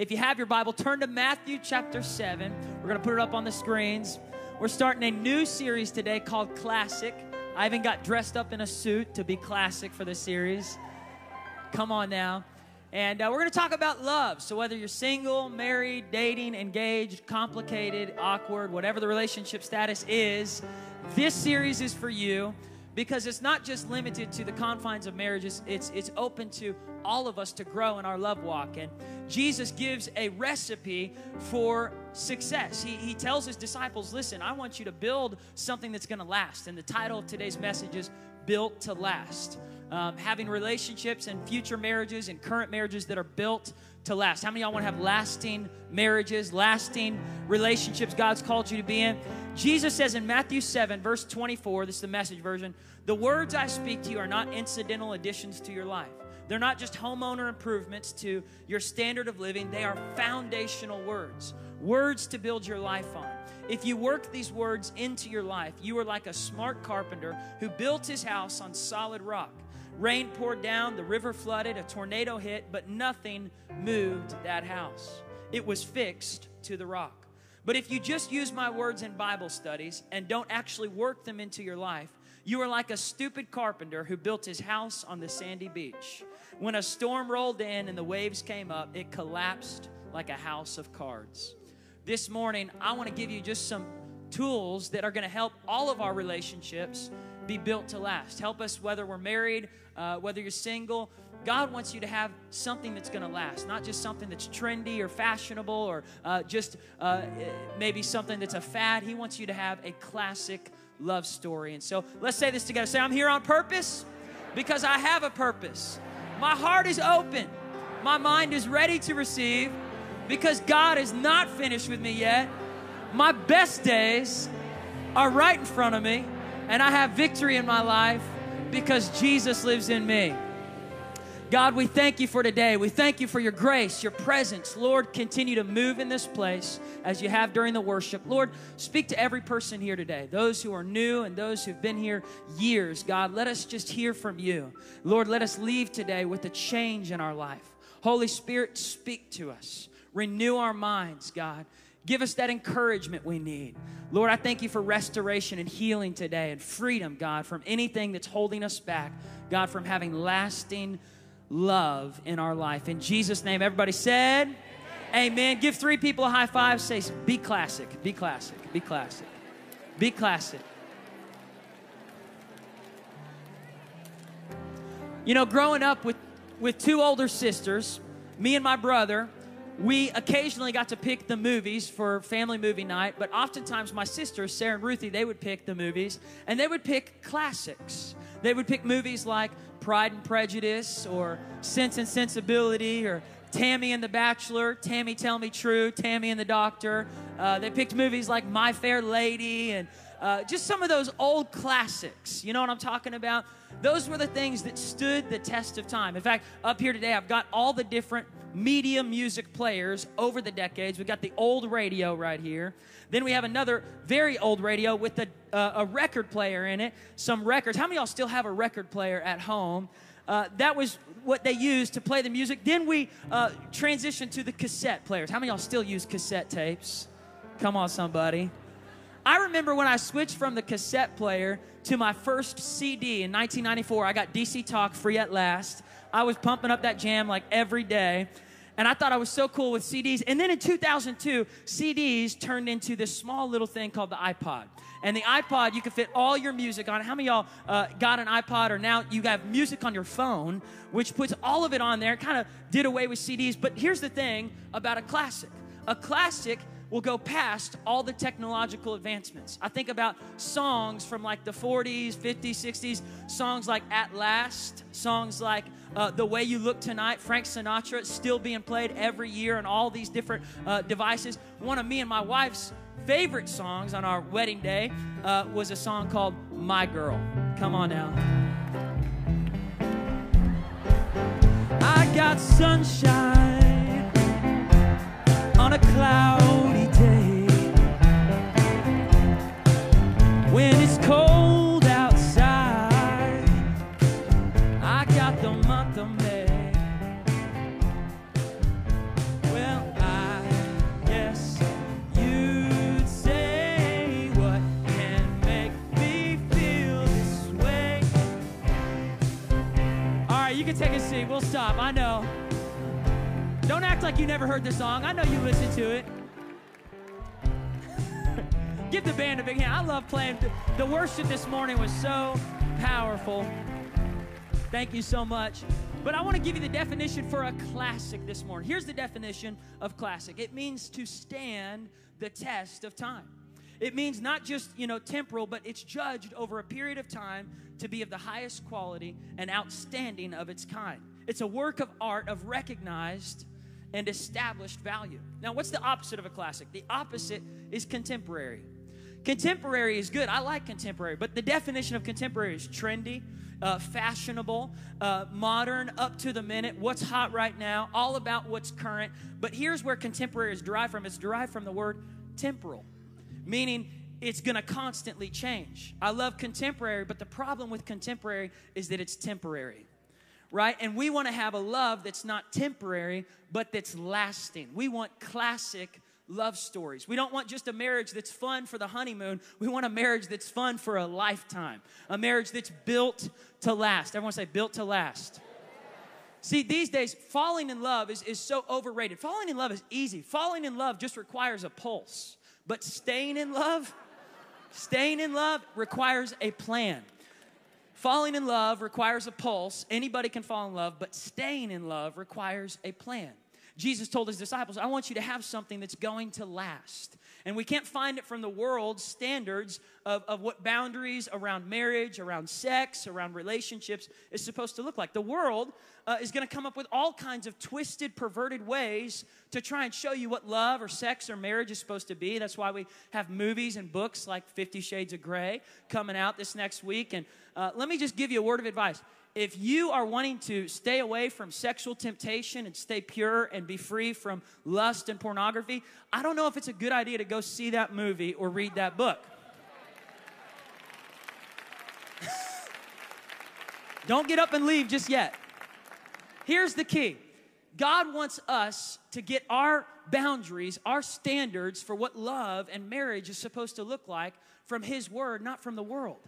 If you have your Bible, turn to Matthew chapter 7. We're going to put it up on the screens. We're starting a new series today called Classic. I even got dressed up in a suit to be classic for this series. Come on now. And uh, we're going to talk about love. So, whether you're single, married, dating, engaged, complicated, awkward, whatever the relationship status is, this series is for you because it's not just limited to the confines of marriages, it's, it's open to all of us to grow in our love walk. And Jesus gives a recipe for success. He, he tells his disciples, Listen, I want you to build something that's going to last. And the title of today's message is Built to Last um, having relationships and future marriages and current marriages that are built to last. How many y'all want to have lasting marriages, lasting relationships God's called you to be in? Jesus says in Matthew 7, verse 24, this is the message version, the words I speak to you are not incidental additions to your life. They're not just homeowner improvements to your standard of living, they are foundational words, words to build your life on. If you work these words into your life, you are like a smart carpenter who built his house on solid rock. Rain poured down, the river flooded, a tornado hit, but nothing moved that house. It was fixed to the rock. But if you just use my words in Bible studies and don't actually work them into your life, you are like a stupid carpenter who built his house on the sandy beach. When a storm rolled in and the waves came up, it collapsed like a house of cards. This morning, I want to give you just some tools that are going to help all of our relationships be built to last. Help us whether we're married, uh, whether you're single. God wants you to have something that's going to last, not just something that's trendy or fashionable or uh, just uh, maybe something that's a fad. He wants you to have a classic love story. And so let's say this together. Say, I'm here on purpose because I have a purpose. My heart is open, my mind is ready to receive because God is not finished with me yet. My best days are right in front of me and I have victory in my life because Jesus lives in me. God, we thank you for today. We thank you for your grace, your presence. Lord, continue to move in this place as you have during the worship. Lord, speak to every person here today, those who are new and those who've been here years. God, let us just hear from you. Lord, let us leave today with a change in our life. Holy Spirit, speak to us. Renew our minds, God. Give us that encouragement we need. Lord, I thank you for restoration and healing today and freedom, God, from anything that's holding us back. God, from having lasting love in our life. In Jesus' name, everybody said, Amen. Amen. Give three people a high five. Say, be classic, be classic, be classic, be classic. You know, growing up with, with two older sisters, me and my brother, we occasionally got to pick the movies for family movie night, but oftentimes my sisters, Sarah and Ruthie, they would pick the movies and they would pick classics. They would pick movies like Pride and Prejudice or Sense and Sensibility or Tammy and the Bachelor, Tammy Tell Me True, Tammy and the Doctor. Uh, they picked movies like My Fair Lady and uh, just some of those old classics. You know what I'm talking about? Those were the things that stood the test of time. In fact, up here today, I've got all the different media music players over the decades. We've got the old radio right here. Then we have another very old radio with a, uh, a record player in it, some records. How many y'all still have a record player at home? Uh, that was what they used to play the music. Then we uh, transitioned to the cassette players. How many y'all still use cassette tapes? Come on, somebody. I remember when I switched from the cassette player to my first CD in 1994. I got DC Talk free at last. I was pumping up that jam like every day. And I thought I was so cool with CDs. And then in 2002, CDs turned into this small little thing called the iPod. And the iPod, you could fit all your music on. How many y'all uh, got an iPod or now you have music on your phone, which puts all of it on there? Kind of did away with CDs. But here's the thing about a classic a classic will go past all the technological advancements. I think about songs from like the 40s, 50s, 60s, songs like At Last, songs like uh, The Way You Look Tonight, Frank Sinatra, still being played every year on all these different uh, devices. One of me and my wife's favorite songs on our wedding day uh, was a song called My Girl. Come on now. I got sunshine never heard the song. I know you listened to it. Give the band a big hand. I love playing. The worship this morning was so powerful. Thank you so much. But I want to give you the definition for a classic this morning. Here's the definition of classic it means to stand the test of time. It means not just, you know, temporal, but it's judged over a period of time to be of the highest quality and outstanding of its kind. It's a work of art of recognized and established value. Now, what's the opposite of a classic? The opposite is contemporary. Contemporary is good. I like contemporary, but the definition of contemporary is trendy, uh, fashionable, uh, modern, up to the minute, what's hot right now, all about what's current. But here's where contemporary is derived from it's derived from the word temporal, meaning it's going to constantly change. I love contemporary, but the problem with contemporary is that it's temporary. Right? And we want to have a love that's not temporary, but that's lasting. We want classic love stories. We don't want just a marriage that's fun for the honeymoon. We want a marriage that's fun for a lifetime, a marriage that's built to last. Everyone say, built to last. See, these days, falling in love is, is so overrated. Falling in love is easy. Falling in love just requires a pulse. But staying in love, staying in love requires a plan. Falling in love requires a pulse. Anybody can fall in love, but staying in love requires a plan. Jesus told his disciples, I want you to have something that's going to last. And we can't find it from the world's standards of, of what boundaries around marriage, around sex, around relationships is supposed to look like. The world uh, is going to come up with all kinds of twisted, perverted ways to try and show you what love or sex or marriage is supposed to be. That's why we have movies and books like Fifty Shades of Grey coming out this next week. And uh, let me just give you a word of advice if you are wanting to stay away from sexual temptation and stay pure and be free from lust and pornography, I don't know if it's a good idea to go see that movie or read that book. don't get up and leave just yet. Here's the key God wants us to get our boundaries, our standards for what love and marriage is supposed to look like from His Word, not from the world.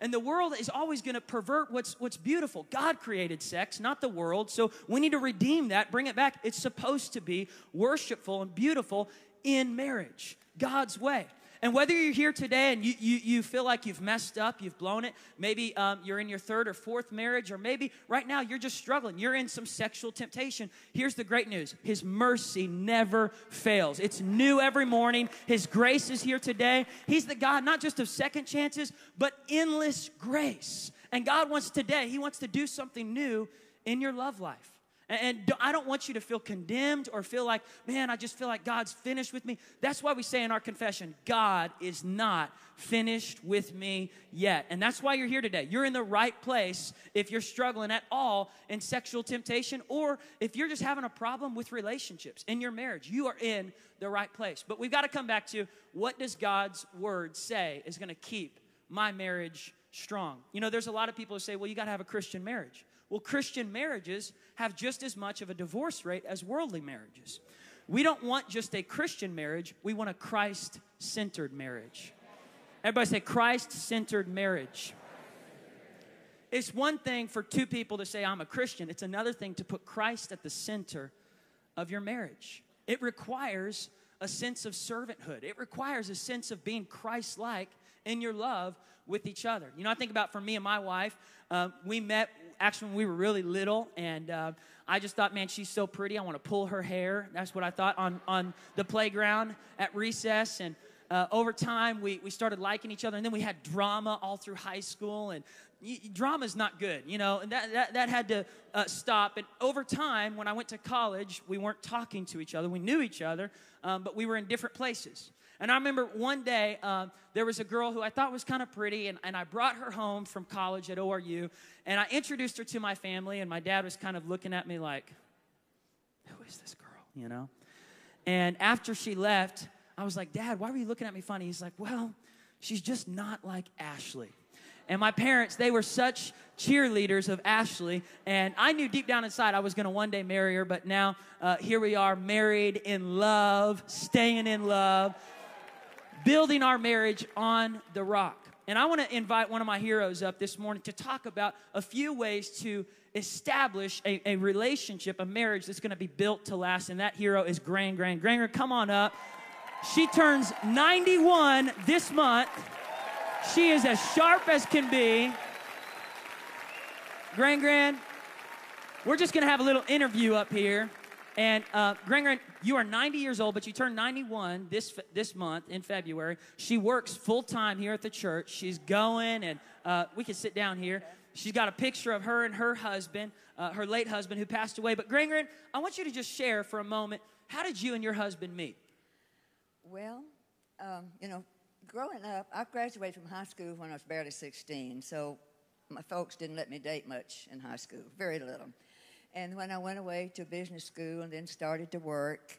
And the world is always going to pervert what's, what's beautiful. God created sex, not the world. So we need to redeem that, bring it back. It's supposed to be worshipful and beautiful in marriage, God's way. And whether you're here today and you, you, you feel like you've messed up, you've blown it, maybe um, you're in your third or fourth marriage, or maybe right now you're just struggling, you're in some sexual temptation, here's the great news His mercy never fails. It's new every morning. His grace is here today. He's the God not just of second chances, but endless grace. And God wants today, He wants to do something new in your love life. And I don't want you to feel condemned or feel like, man, I just feel like God's finished with me. That's why we say in our confession, God is not finished with me yet. And that's why you're here today. You're in the right place if you're struggling at all in sexual temptation or if you're just having a problem with relationships in your marriage. You are in the right place. But we've got to come back to what does God's word say is going to keep my marriage strong? You know, there's a lot of people who say, well, you got to have a Christian marriage. Well, Christian marriages have just as much of a divorce rate as worldly marriages. We don't want just a Christian marriage, we want a Christ centered marriage. Everybody say Christ centered marriage. It's one thing for two people to say, I'm a Christian. It's another thing to put Christ at the center of your marriage. It requires a sense of servanthood, it requires a sense of being Christ like in your love with each other. You know, I think about for me and my wife, uh, we met actually when we were really little, and uh, I just thought, man, she's so pretty. I want to pull her hair. That's what I thought on, on the playground at recess. And uh, over time, we, we started liking each other, and then we had drama all through high school. And drama is not good, you know, and that, that, that had to uh, stop. And over time, when I went to college, we weren't talking to each other. We knew each other, um, but we were in different places. And I remember one day uh, there was a girl who I thought was kind of pretty, and, and I brought her home from college at ORU, and I introduced her to my family, and my dad was kind of looking at me like, Who is this girl? You know? And after she left, I was like, Dad, why were you looking at me funny? He's like, Well, she's just not like Ashley. And my parents, they were such cheerleaders of Ashley. And I knew deep down inside I was going to one day marry her, but now uh, here we are, married in love, staying in love building our marriage on the rock. And I want to invite one of my heroes up this morning to talk about a few ways to establish a, a relationship, a marriage that's going to be built to last. And that hero is Gran Gran. Gran come on up. She turns 91 this month. She is as sharp as can be. Gran Gran, we're just going to have a little interview up here. And uh, Gran, you are 90 years old, but you turned 91 this this month in February. She works full time here at the church. She's going, and uh, we can sit down here. She's got a picture of her and her husband, uh, her late husband, who passed away. But Gran, I want you to just share for a moment. How did you and your husband meet? Well, um, you know, growing up, I graduated from high school when I was barely 16, so my folks didn't let me date much in high school, very little. And when I went away to business school and then started to work,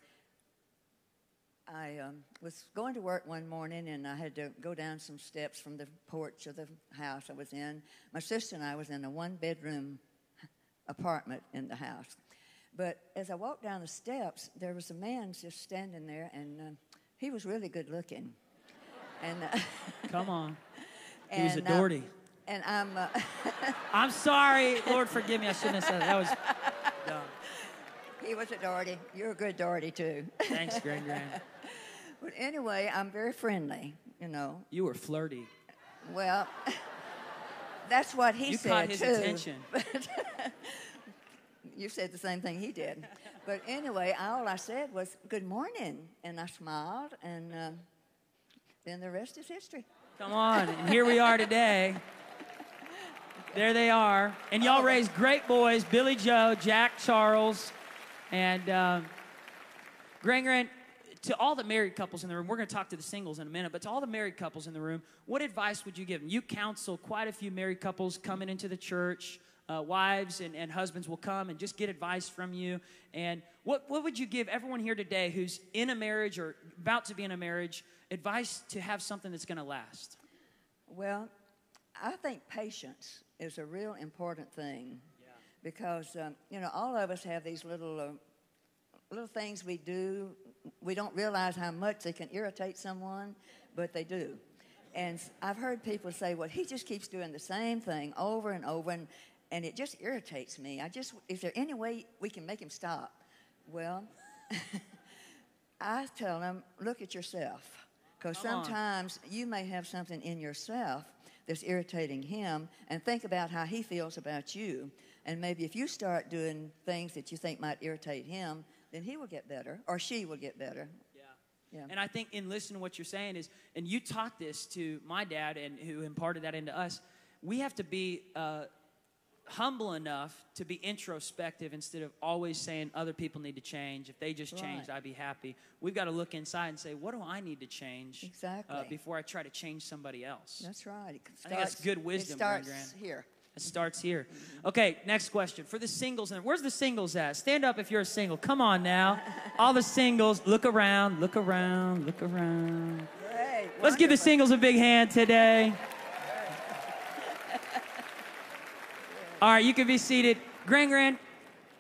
I um, was going to work one morning and I had to go down some steps from the porch of the house I was in. My sister and I was in a one bedroom apartment in the house. But as I walked down the steps, there was a man just standing there and uh, he was really good looking. And uh, come on, he was a Daugherty. Uh, and I'm. Uh, I'm sorry, Lord, forgive me. I shouldn't have said that. That was. He was a Daugherty. You're a good Daugherty too. Thanks, Gran Gran. but anyway, I'm very friendly. You know. You were flirty. Well, that's what he you said You caught his too. attention. you said the same thing he did. But anyway, all I said was "Good morning," and I smiled, and uh, then the rest is history. Come on, and here we are today. There they are. And y'all raised great boys Billy Joe, Jack Charles, and um, Gran Gran. To all the married couples in the room, we're going to talk to the singles in a minute, but to all the married couples in the room, what advice would you give them? You counsel quite a few married couples coming into the church. Uh, wives and, and husbands will come and just get advice from you. And what, what would you give everyone here today who's in a marriage or about to be in a marriage advice to have something that's going to last? Well, I think patience is a real important thing. Because um, you know all of us have these little uh, little things we do. We don't realize how much they can irritate someone, but they do. And I've heard people say, "Well, he just keeps doing the same thing over and over, and, and it just irritates me. I just, is there any way we can make him stop?" Well, I tell them, look at yourself, because sometimes you may have something in yourself that's irritating him and think about how he feels about you. And maybe if you start doing things that you think might irritate him, then he will get better or she will get better. Yeah. yeah. And I think in listening to what you're saying is, and you taught this to my dad and who imparted that into us, we have to be uh, humble enough to be introspective instead of always saying other people need to change. If they just changed. I'd be happy. We've got to look inside and say, what do I need to change uh, exactly. uh, before I try to change somebody else? That's right. It starts, I think that's good wisdom. It starts here. It starts here. Okay, next question. For the singles, and where's the singles at? Stand up if you're a single. Come on now. All the singles, look around, look around, look around. Great, Let's give the singles a big hand today. All right, you can be seated. Grand Grand,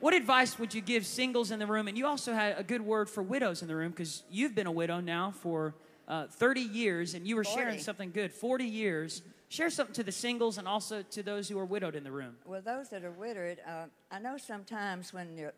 what advice would you give singles in the room? And you also had a good word for widows in the room because you've been a widow now for uh, 30 years and you were 40. sharing something good. 40 years. Share something to the singles and also to those who are widowed in the room. Well, those that are widowed, uh, I know sometimes when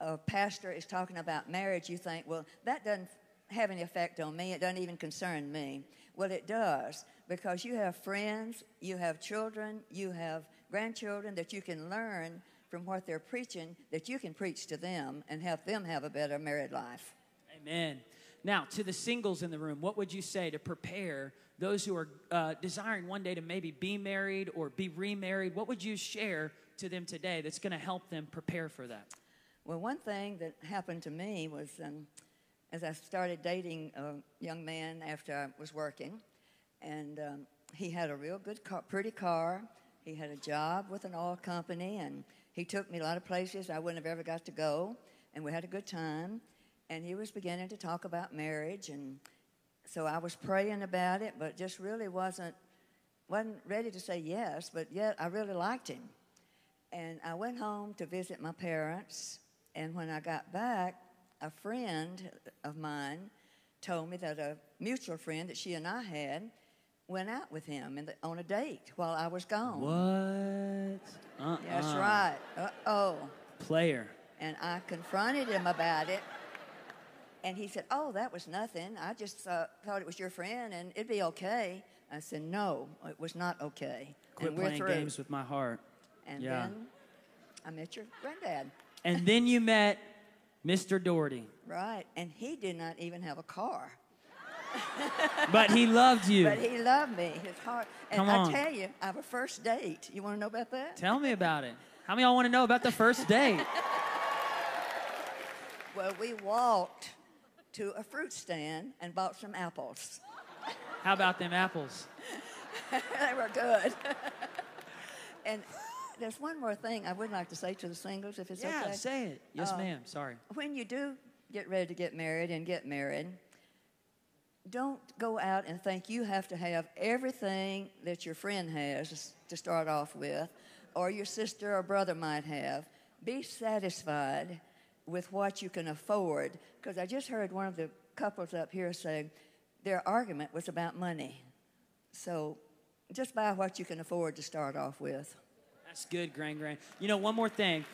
a pastor is talking about marriage, you think, well, that doesn't have any effect on me. It doesn't even concern me. Well, it does because you have friends, you have children, you have grandchildren that you can learn from what they're preaching that you can preach to them and help them have a better married life. Amen. Now, to the singles in the room, what would you say to prepare those who are uh, desiring one day to maybe be married or be remarried? What would you share to them today that's going to help them prepare for that? Well, one thing that happened to me was um, as I started dating a young man after I was working, and um, he had a real good, car, pretty car. He had a job with an oil company, and he took me a lot of places I wouldn't have ever got to go, and we had a good time. And he was beginning to talk about marriage, and so I was praying about it, but just really wasn't wasn't ready to say yes. But yet I really liked him, and I went home to visit my parents. And when I got back, a friend of mine told me that a mutual friend that she and I had went out with him the, on a date while I was gone. What? Uh-uh. That's right. Uh oh. Player. And I confronted him about it. And he said, Oh, that was nothing. I just uh, thought it was your friend and it'd be okay. I said, No, it was not okay. Quit and playing through. games with my heart. And Yeah. then I met your granddad. And then you met Mr. Daugherty. Right. And he did not even have a car. But he loved you. But he loved me. His heart. And Come I tell you, I have a first date. You want to know about that? Tell me about it. How many of y'all want to know about the first date? Well, we walked to a fruit stand and bought some apples. How about them apples? they were good. and there's one more thing I would like to say to the singles, if it's okay. Yeah, okay. say it. Yes, Uh, ma'am. Sorry. when you do get ready to get married and get married, don't go out and think you have to have everything that your friend has to start off with, or your sister or brother might have. Be satisfied with what you can afford. Because I just heard one of the couples up here say their argument was about money. So just buy what you can afford to start off with. That's good, Grand Grand. You know, one more thing.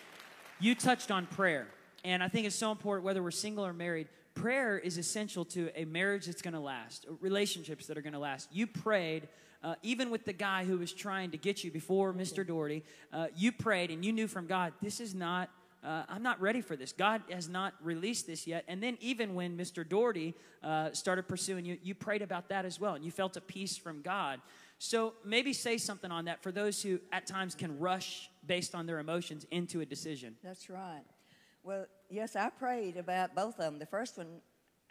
You touched on prayer, and I think it's so important whether we're single or married. Prayer is essential to a marriage that's going to last, relationships that are going to last. You prayed, uh, even with the guy who was trying to get you before Mr. Daugherty. Uh, you prayed, and you knew from God, this is not. Uh, I'm not ready for this. God has not released this yet. And then, even when Mr. Daugherty uh, started pursuing you, you prayed about that as well, and you felt a peace from God. So maybe say something on that for those who at times can rush based on their emotions into a decision. That's right. Well, yes, I prayed about both of them. The first one,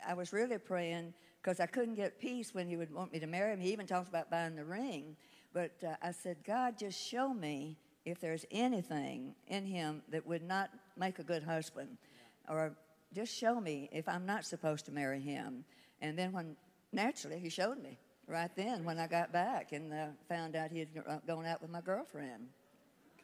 I was really praying because I couldn't get peace when he would want me to marry him. He even talked about buying the ring. But uh, I said, God, just show me if there's anything in him that would not make a good husband. Or just show me if I'm not supposed to marry him. And then when, naturally, he showed me right then when I got back and uh, found out he had gone out with my girlfriend.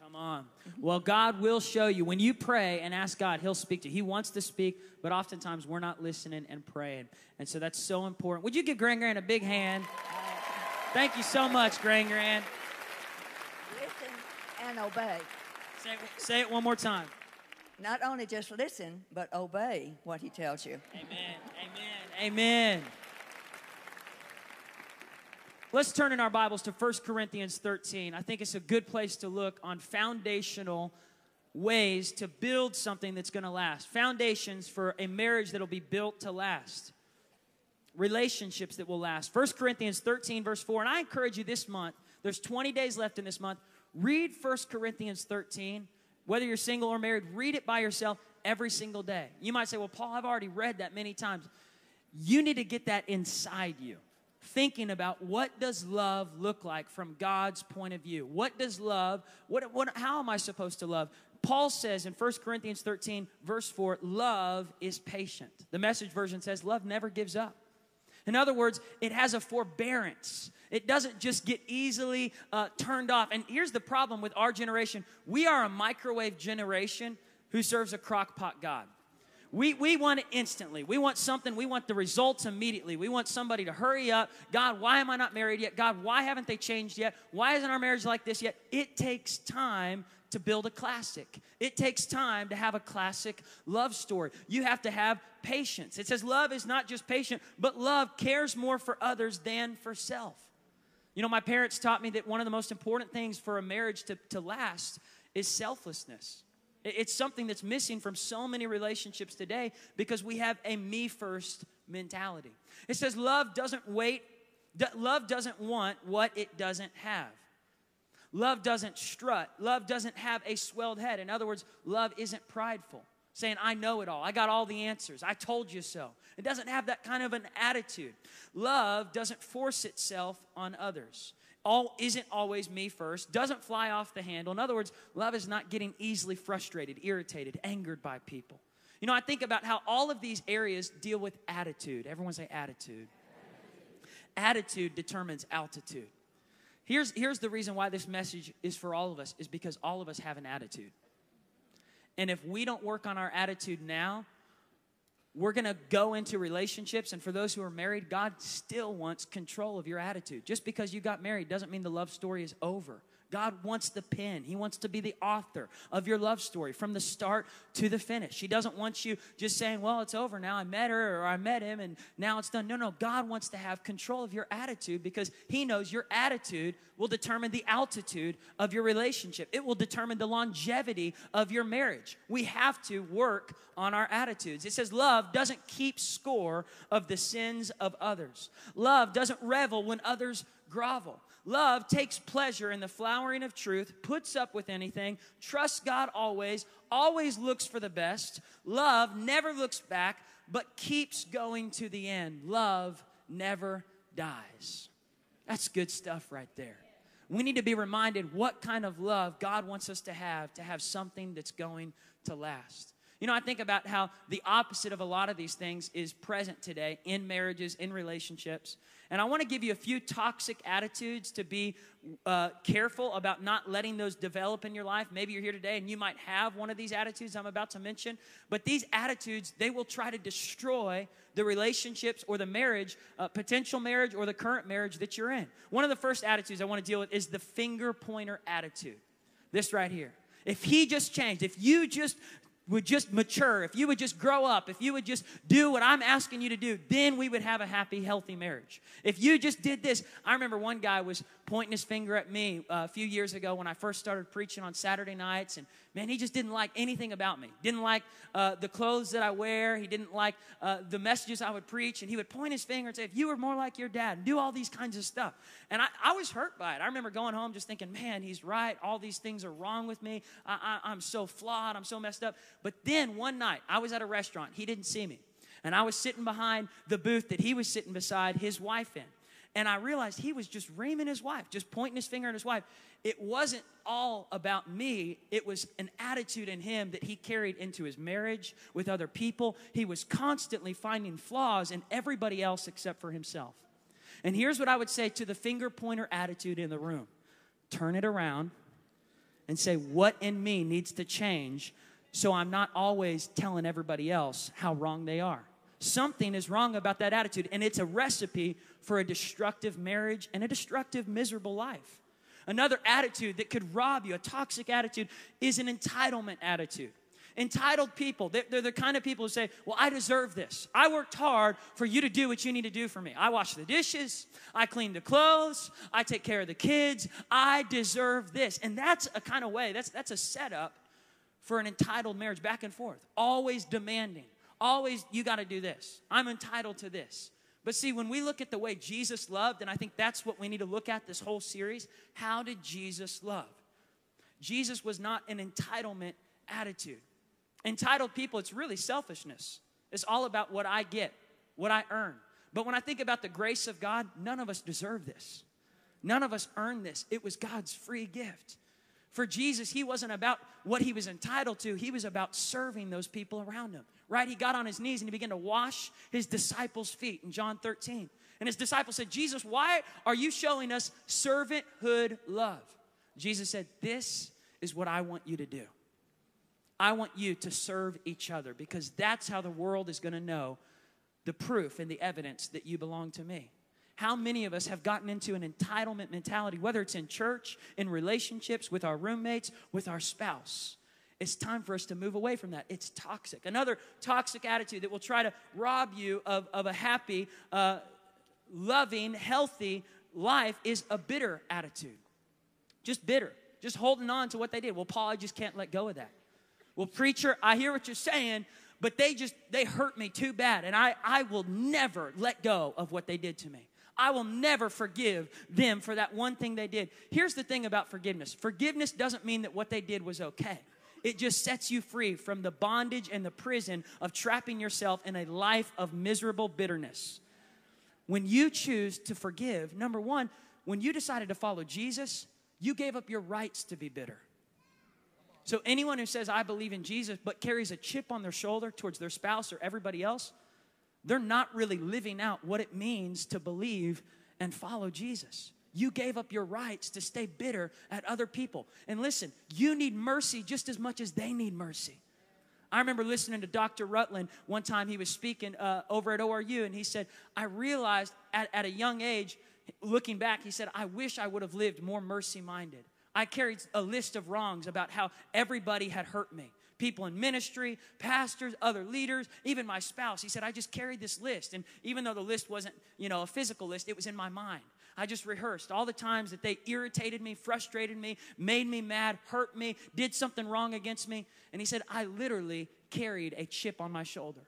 Come on. Well, God will show you. When you pray and ask God, He'll speak to you. He wants to speak, but oftentimes we're not listening and praying. And so that's so important. Would you give Grand Grand a big hand? Thank you so much, Grand Grand. And obey. Say, say it one more time. Not only just listen, but obey what he tells you. Amen. Amen. Amen. Let's turn in our Bibles to 1 Corinthians 13. I think it's a good place to look on foundational ways to build something that's going to last. Foundations for a marriage that'll be built to last. Relationships that will last. 1 Corinthians 13, verse 4. And I encourage you this month, there's 20 days left in this month. Read 1 Corinthians 13. Whether you're single or married, read it by yourself every single day. You might say, Well, Paul, I've already read that many times. You need to get that inside you thinking about what does love look like from God's point of view. What does love, what, what, how am I supposed to love? Paul says in 1 Corinthians 13, verse 4, love is patient. The message version says, love never gives up. In other words, it has a forbearance. It doesn't just get easily uh, turned off. And here's the problem with our generation we are a microwave generation who serves a crock pot God. We, we want it instantly. We want something. We want the results immediately. We want somebody to hurry up. God, why am I not married yet? God, why haven't they changed yet? Why isn't our marriage like this yet? It takes time to build a classic. It takes time to have a classic love story. You have to have patience. It says love is not just patient, but love cares more for others than for self. You know, my parents taught me that one of the most important things for a marriage to, to last is selflessness. It's something that's missing from so many relationships today because we have a me first mentality. It says love doesn't wait, love doesn't want what it doesn't have. Love doesn't strut. Love doesn't have a swelled head. In other words, love isn't prideful, saying, I know it all. I got all the answers. I told you so. It doesn't have that kind of an attitude. Love doesn't force itself on others. All isn't always me first, doesn't fly off the handle. In other words, love is not getting easily frustrated, irritated, angered by people. You know, I think about how all of these areas deal with attitude. Everyone say attitude. Attitude determines altitude. Here's, here's the reason why this message is for all of us is because all of us have an attitude. And if we don't work on our attitude now, we're going to go into relationships and for those who are married god still wants control of your attitude just because you got married doesn't mean the love story is over God wants the pen. He wants to be the author of your love story from the start to the finish. He doesn't want you just saying, well, it's over now. I met her or I met him and now it's done. No, no. God wants to have control of your attitude because He knows your attitude will determine the altitude of your relationship. It will determine the longevity of your marriage. We have to work on our attitudes. It says love doesn't keep score of the sins of others, love doesn't revel when others grovel. Love takes pleasure in the flowering of truth, puts up with anything, trusts God always, always looks for the best. Love never looks back, but keeps going to the end. Love never dies. That's good stuff right there. We need to be reminded what kind of love God wants us to have to have something that's going to last. You know, I think about how the opposite of a lot of these things is present today in marriages, in relationships. And I want to give you a few toxic attitudes to be uh, careful about not letting those develop in your life. Maybe you're here today and you might have one of these attitudes I'm about to mention. But these attitudes, they will try to destroy the relationships or the marriage, uh, potential marriage or the current marriage that you're in. One of the first attitudes I want to deal with is the finger pointer attitude. This right here. If he just changed, if you just would just mature, if you would just grow up, if you would just do what I'm asking you to do, then we would have a happy, healthy marriage. If you just did this, I remember one guy was pointing his finger at me uh, a few years ago when I first started preaching on Saturday nights, and man, he just didn't like anything about me. Didn't like uh, the clothes that I wear. He didn't like uh, the messages I would preach, and he would point his finger and say, "If you were more like your dad," and do all these kinds of stuff. And I, I was hurt by it. I remember going home just thinking, "Man, he's right. All these things are wrong with me. I, I, I'm so flawed. I'm so messed up." But then one night, I was at a restaurant. He didn't see me, and I was sitting behind the booth that he was sitting beside his wife in. And I realized he was just reaming his wife, just pointing his finger at his wife. It wasn't all about me, it was an attitude in him that he carried into his marriage with other people. He was constantly finding flaws in everybody else except for himself. And here's what I would say to the finger pointer attitude in the room turn it around and say, What in me needs to change so I'm not always telling everybody else how wrong they are? Something is wrong about that attitude, and it's a recipe for a destructive marriage and a destructive, miserable life. Another attitude that could rob you, a toxic attitude, is an entitlement attitude. Entitled people, they're, the kind of people who say, Well, I deserve this. I worked hard for you to do what you need to do for me. I wash the dishes, I clean the clothes, I take care of the kids. I deserve this. And that's a kind of way, that's, that's a setup for an entitled marriage, back and forth, always demanding always, you got to do this. I'm entitled to this. But see, when we look at the way Jesus loved, and I think that's what we need to look at this whole series how did Jesus love? Jesus was not an entitlement attitude. Entitled people, it's really selfishness. It's all about what I get, what I earn. But when I think about the grace of God, none of us deserve this. None of us earn this. It was God's free gift. For Jesus, he wasn't about what he was entitled to, he was about serving those people around him. Right? He got on his knees and he began to wash his disciples' feet in John 13. And his disciples said, Jesus, why are you showing us servanthood love? Jesus said, This is what I want you to do. I want you to serve each other because that's how the world is going to know the proof and the evidence that you belong to me. How many of us have gotten into an entitlement mentality, whether it's in church, in relationships, with our roommates, with our spouse? It's time for us to move away from that. It's toxic. Another toxic attitude that will try to rob you of, of a happy, uh, loving, healthy life is a bitter attitude. Just bitter. Just holding on to what they did. Well, Paul, I just can't let go of that. Well, preacher, I hear what you're saying, but they just, they hurt me too bad, and I, I will never let go of what they did to me. I will never forgive them for that one thing they did. Here's the thing about forgiveness forgiveness doesn't mean that what they did was okay. It just sets you free from the bondage and the prison of trapping yourself in a life of miserable bitterness. When you choose to forgive, number one, when you decided to follow Jesus, you gave up your rights to be bitter. So, anyone who says, I believe in Jesus, but carries a chip on their shoulder towards their spouse or everybody else, they're not really living out what it means to believe and follow Jesus. You gave up your rights to stay bitter at other people. And listen, you need mercy just as much as they need mercy. I remember listening to Dr. Rutland one time. He was speaking uh, over at ORU, and he said, I realized at, at a young age, looking back, he said, I wish I would have lived more mercy minded. I carried a list of wrongs about how everybody had hurt me people in ministry, pastors, other leaders, even my spouse. He said, I just carried this list. And even though the list wasn't, you know, a physical list, it was in my mind. I just rehearsed all the times that they irritated me, frustrated me, made me mad, hurt me, did something wrong against me. And he said, I literally carried a chip on my shoulder.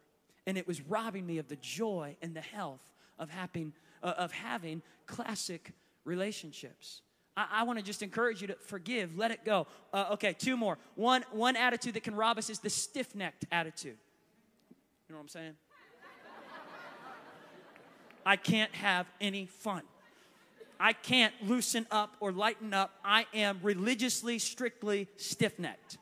And it was robbing me of the joy and the health of having, uh, of having classic relationships. I, I want to just encourage you to forgive, let it go. Uh, okay, two more. One, one attitude that can rob us is the stiff necked attitude. You know what I'm saying? I can't have any fun. I can't loosen up or lighten up. I am religiously, strictly stiff necked.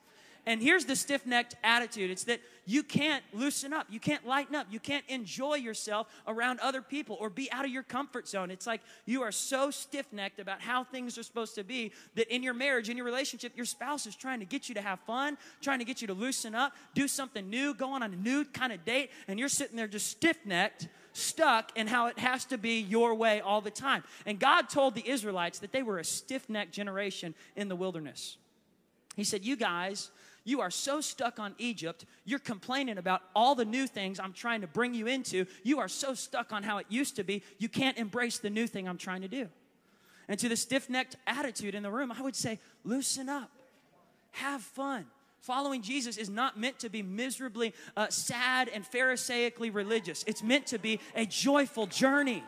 And here's the stiff necked attitude it's that you can't loosen up, you can't lighten up, you can't enjoy yourself around other people or be out of your comfort zone. It's like you are so stiff necked about how things are supposed to be that in your marriage, in your relationship, your spouse is trying to get you to have fun, trying to get you to loosen up, do something new, go on a new kind of date, and you're sitting there just stiff necked stuck in how it has to be your way all the time. And God told the Israelites that they were a stiff necked generation in the wilderness. He said, You guys you are so stuck on Egypt, you're complaining about all the new things I'm trying to bring you into. You are so stuck on how it used to be, you can't embrace the new thing I'm trying to do. And to the stiff necked attitude in the room, I would say, loosen up, have fun. Following Jesus is not meant to be miserably uh, sad and Pharisaically religious. It's meant to be a joyful journey.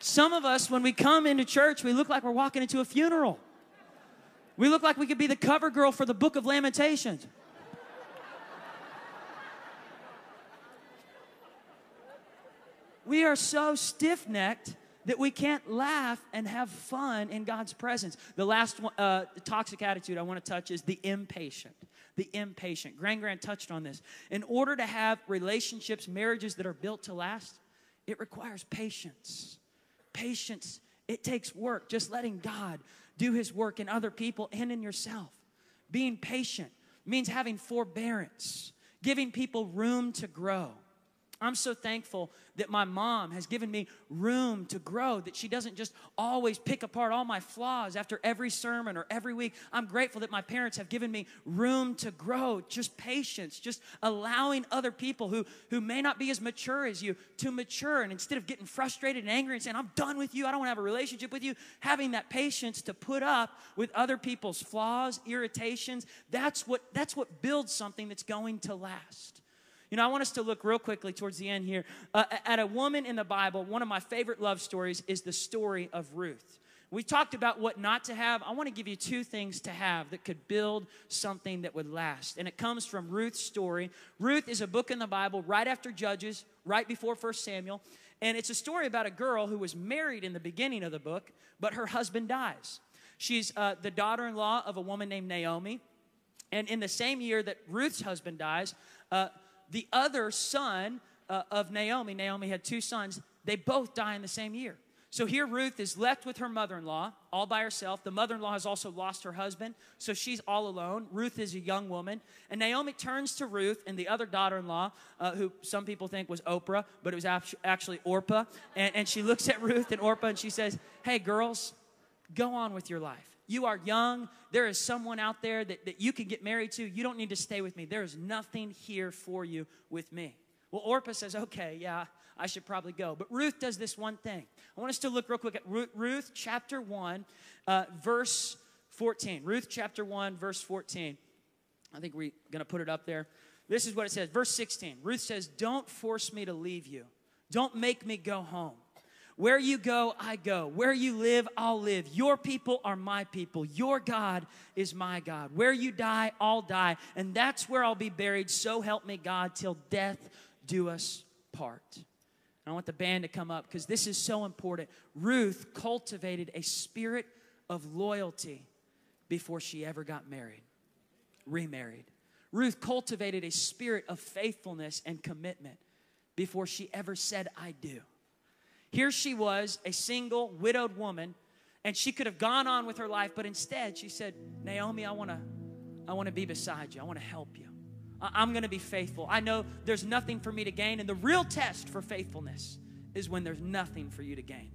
Some of us, when we come into church, we look like we're walking into a funeral. We look like we could be the cover girl for the book of Lamentations. we are so stiff necked that we can't laugh and have fun in God's presence. The last one, uh, toxic attitude I want to touch is the impatient. The impatient. Grand Grand touched on this. In order to have relationships, marriages that are built to last, it requires patience. Patience. It takes work. Just letting God do his work in other people and in yourself. Being patient means having forbearance, giving people room to grow. I'm so thankful that my mom has given me room to grow, that she doesn't just always pick apart all my flaws after every sermon or every week. I'm grateful that my parents have given me room to grow, just patience, just allowing other people who, who may not be as mature as you to mature. And instead of getting frustrated and angry and saying, I'm done with you, I don't want to have a relationship with you, having that patience to put up with other people's flaws, irritations, that's what, that's what builds something that's going to last. You know, I want us to look real quickly towards the end here uh, at a woman in the Bible. One of my favorite love stories is the story of Ruth. We talked about what not to have. I want to give you two things to have that could build something that would last. And it comes from Ruth's story. Ruth is a book in the Bible right after Judges, right before 1 Samuel. And it's a story about a girl who was married in the beginning of the book, but her husband dies. She's uh, the daughter in law of a woman named Naomi. And in the same year that Ruth's husband dies, uh, the other son uh, of Naomi, Naomi had two sons, they both die in the same year. So here Ruth is left with her mother in law all by herself. The mother in law has also lost her husband, so she's all alone. Ruth is a young woman. And Naomi turns to Ruth and the other daughter in law, uh, who some people think was Oprah, but it was actually Orpah. And, and she looks at Ruth and Orpah and she says, Hey, girls, go on with your life. You are young. There is someone out there that, that you can get married to. You don't need to stay with me. There is nothing here for you with me. Well, Orpah says, okay, yeah, I should probably go. But Ruth does this one thing. I want us to look real quick at Ruth, chapter 1, uh, verse 14. Ruth chapter 1, verse 14. I think we're going to put it up there. This is what it says. Verse 16. Ruth says, Don't force me to leave you. Don't make me go home. Where you go, I go. Where you live, I'll live. Your people are my people. Your God is my God. Where you die, I'll die. And that's where I'll be buried. So help me God till death do us part. And I want the band to come up because this is so important. Ruth cultivated a spirit of loyalty before she ever got married, remarried. Ruth cultivated a spirit of faithfulness and commitment before she ever said, I do. Here she was, a single, widowed woman, and she could have gone on with her life, but instead she said, Naomi, I want to I want to be beside you. I want to help you. I- I'm going to be faithful. I know there's nothing for me to gain. And the real test for faithfulness is when there's nothing for you to gain.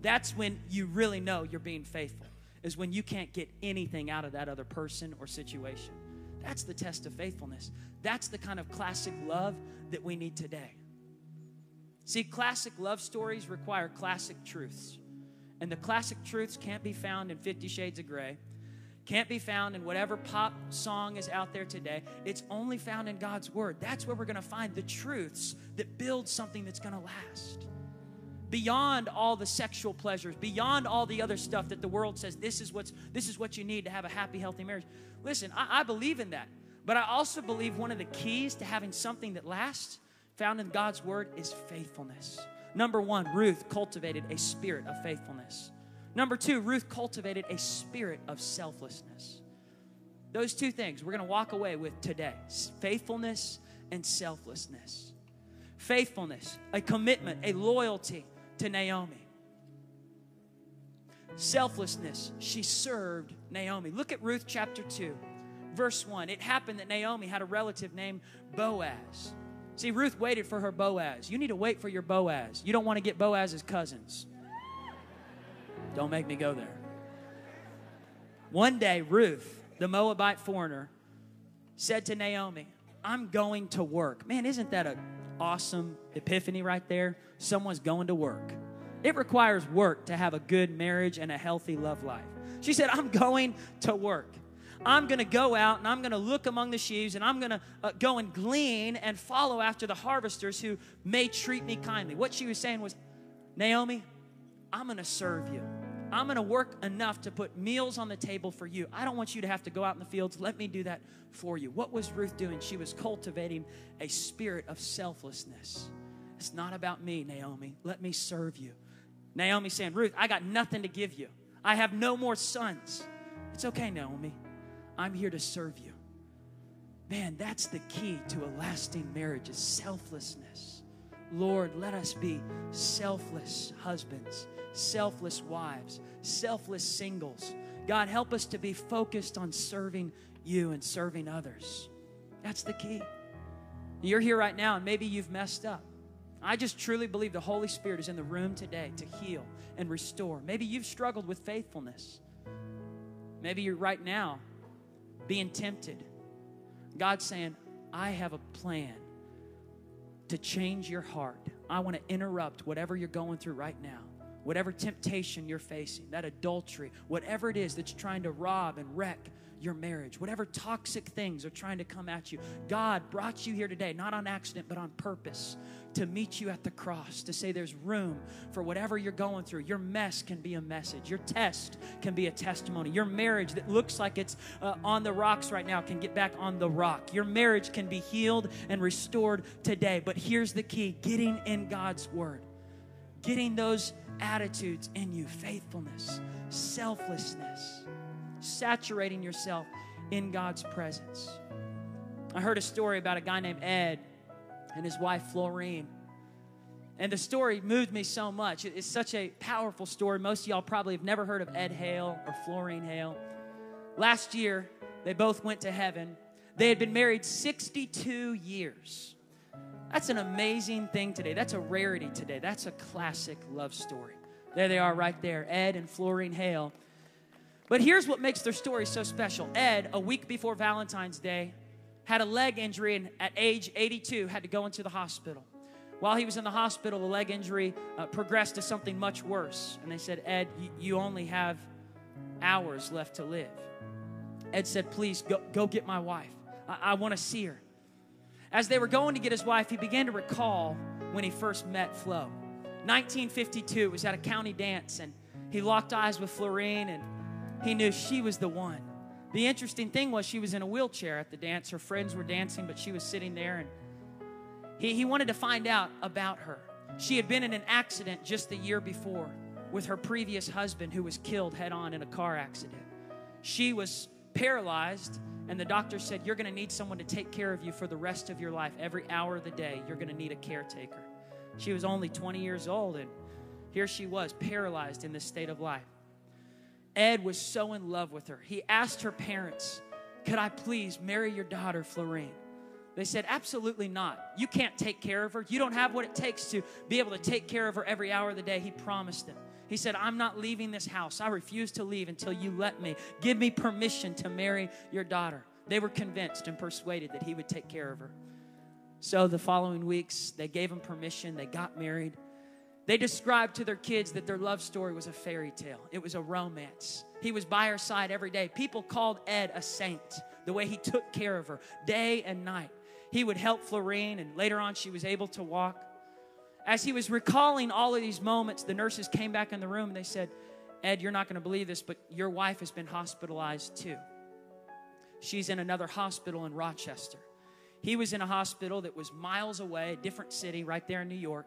That's when you really know you're being faithful, is when you can't get anything out of that other person or situation. That's the test of faithfulness. That's the kind of classic love that we need today. See, classic love stories require classic truths. And the classic truths can't be found in Fifty Shades of Grey, can't be found in whatever pop song is out there today. It's only found in God's Word. That's where we're going to find the truths that build something that's going to last. Beyond all the sexual pleasures, beyond all the other stuff that the world says this is what's this is what you need to have a happy, healthy marriage. Listen, I, I believe in that. But I also believe one of the keys to having something that lasts found in God's word is faithfulness. Number one, Ruth cultivated a spirit of faithfulness. Number two, Ruth cultivated a spirit of selflessness. Those two things we're going to walk away with today faithfulness and selflessness. Faithfulness, a commitment, a loyalty to Naomi. Selflessness, she served Naomi. Look at Ruth chapter 2, verse 1. It happened that Naomi had a relative named Boaz. See, Ruth waited for her Boaz. You need to wait for your Boaz. You don't want to get Boaz's cousins. Don't make me go there. One day, Ruth, the Moabite foreigner, said to Naomi, I'm going to work. Man, isn't that an awesome epiphany right there? Someone's going to work. It requires work to have a good marriage and a healthy love life. She said, I'm going to work. I'm going to go out and I'm going to look among the sheaves and I'm going to uh, go and glean and follow after the harvesters who may treat me kindly. What she was saying was, Naomi, I'm going to serve you. I'm going to work enough to put meals on the table for you. I don't want you to have to go out in the fields. Let me do that for you. What was Ruth doing? She was cultivating a spirit of selflessness. It's not about me, Naomi. Let me serve you. Naomi saying, Ruth, I got nothing to give you. I have no more sons. It's okay, Naomi. I'm here to serve you. Man, that's the key to a lasting marriage is selflessness. Lord, let us be selfless husbands, selfless wives, selfless singles. God, help us to be focused on serving you and serving others. That's the key. You're here right now and maybe you've messed up. I just truly believe the Holy Spirit is in the room today to heal and restore. Maybe you've struggled with faithfulness. Maybe you're right now being tempted. God's saying, I have a plan to change your heart. I want to interrupt whatever you're going through right now, whatever temptation you're facing, that adultery, whatever it is that's trying to rob and wreck your marriage, whatever toxic things are trying to come at you. God brought you here today, not on accident, but on purpose, to meet you at the cross, to say there's room for whatever you're going through. Your mess can be a message, your test can be a testimony. Your marriage that looks like it's uh, on the rocks right now can get back on the rock. Your marriage can be healed and restored today. But here's the key getting in God's word, getting those attitudes in you faithfulness, selflessness saturating yourself in God's presence. I heard a story about a guy named Ed and his wife Florine. And the story moved me so much. It's such a powerful story. Most of y'all probably have never heard of Ed Hale or Florine Hale. Last year, they both went to heaven. They had been married 62 years. That's an amazing thing today. That's a rarity today. That's a classic love story. There they are right there, Ed and Florine Hale. But here's what makes their story so special Ed, a week before Valentine's Day, had a leg injury and at age 82 had to go into the hospital. While he was in the hospital, the leg injury uh, progressed to something much worse. And they said, Ed, you, you only have hours left to live. Ed said, Please go, go get my wife. I, I want to see her. As they were going to get his wife, he began to recall when he first met Flo. 1952, was at a county dance, and he locked eyes with Florine and he knew she was the one. The interesting thing was she was in a wheelchair at the dance. Her friends were dancing, but she was sitting there, and he, he wanted to find out about her. She had been in an accident just the year before with her previous husband, who was killed head on in a car accident. She was paralyzed, and the doctor said, You're going to need someone to take care of you for the rest of your life. Every hour of the day, you're going to need a caretaker. She was only 20 years old, and here she was, paralyzed in this state of life. Ed was so in love with her. He asked her parents, Could I please marry your daughter, Florine? They said, Absolutely not. You can't take care of her. You don't have what it takes to be able to take care of her every hour of the day. He promised them. He said, I'm not leaving this house. I refuse to leave until you let me. Give me permission to marry your daughter. They were convinced and persuaded that he would take care of her. So the following weeks, they gave him permission. They got married. They described to their kids that their love story was a fairy tale, it was a romance. He was by her side every day. People called Ed a saint, the way he took care of her day and night. He would help Florine, and later on, she was able to walk. As he was recalling all of these moments, the nurses came back in the room and they said, Ed, you're not going to believe this, but your wife has been hospitalized too. She's in another hospital in Rochester. He was in a hospital that was miles away, a different city right there in New York.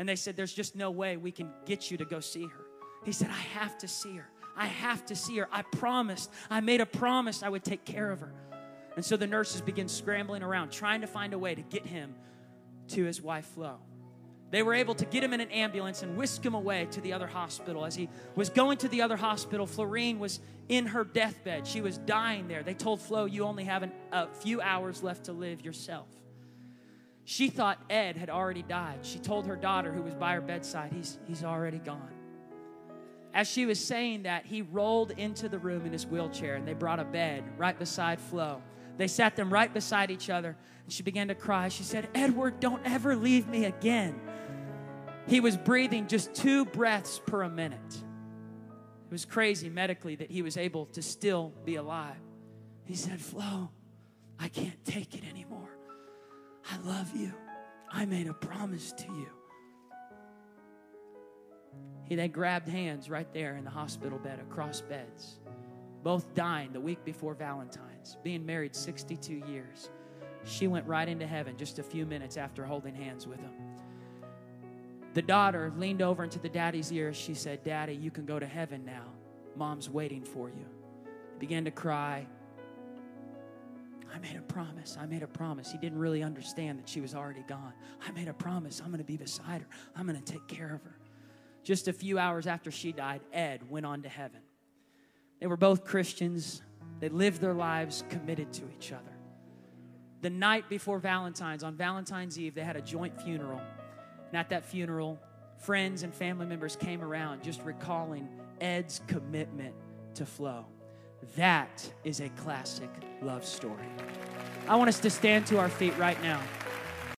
And they said, There's just no way we can get you to go see her. He said, I have to see her. I have to see her. I promised. I made a promise I would take care of her. And so the nurses begin scrambling around, trying to find a way to get him to his wife, Flo. They were able to get him in an ambulance and whisk him away to the other hospital. As he was going to the other hospital, Florine was in her deathbed. She was dying there. They told Flo, You only have an, a few hours left to live yourself. She thought Ed had already died. She told her daughter, who was by her bedside, He's, he's already gone. As she was saying that, he rolled into the room in his wheelchair and they brought a bed right beside Flo. They sat them right beside each other and she began to cry. She said, Edward, don't ever leave me again. He was breathing just two breaths per minute. It was crazy medically that he was able to still be alive. He said, Flo, I can't take it anymore. I love you. I made a promise to you. He then grabbed hands right there in the hospital bed, across beds, both dying the week before Valentine's, being married 62 years. She went right into heaven just a few minutes after holding hands with him. The daughter leaned over into the daddy's ear. She said, Daddy, you can go to heaven now. Mom's waiting for you. He began to cry. I made a promise. I made a promise. He didn't really understand that she was already gone. I made a promise. I'm going to be beside her. I'm going to take care of her. Just a few hours after she died, Ed went on to heaven. They were both Christians. They lived their lives committed to each other. The night before Valentine's, on Valentine's Eve, they had a joint funeral. And at that funeral, friends and family members came around just recalling Ed's commitment to Flo. That is a classic love story. I want us to stand to our feet right now.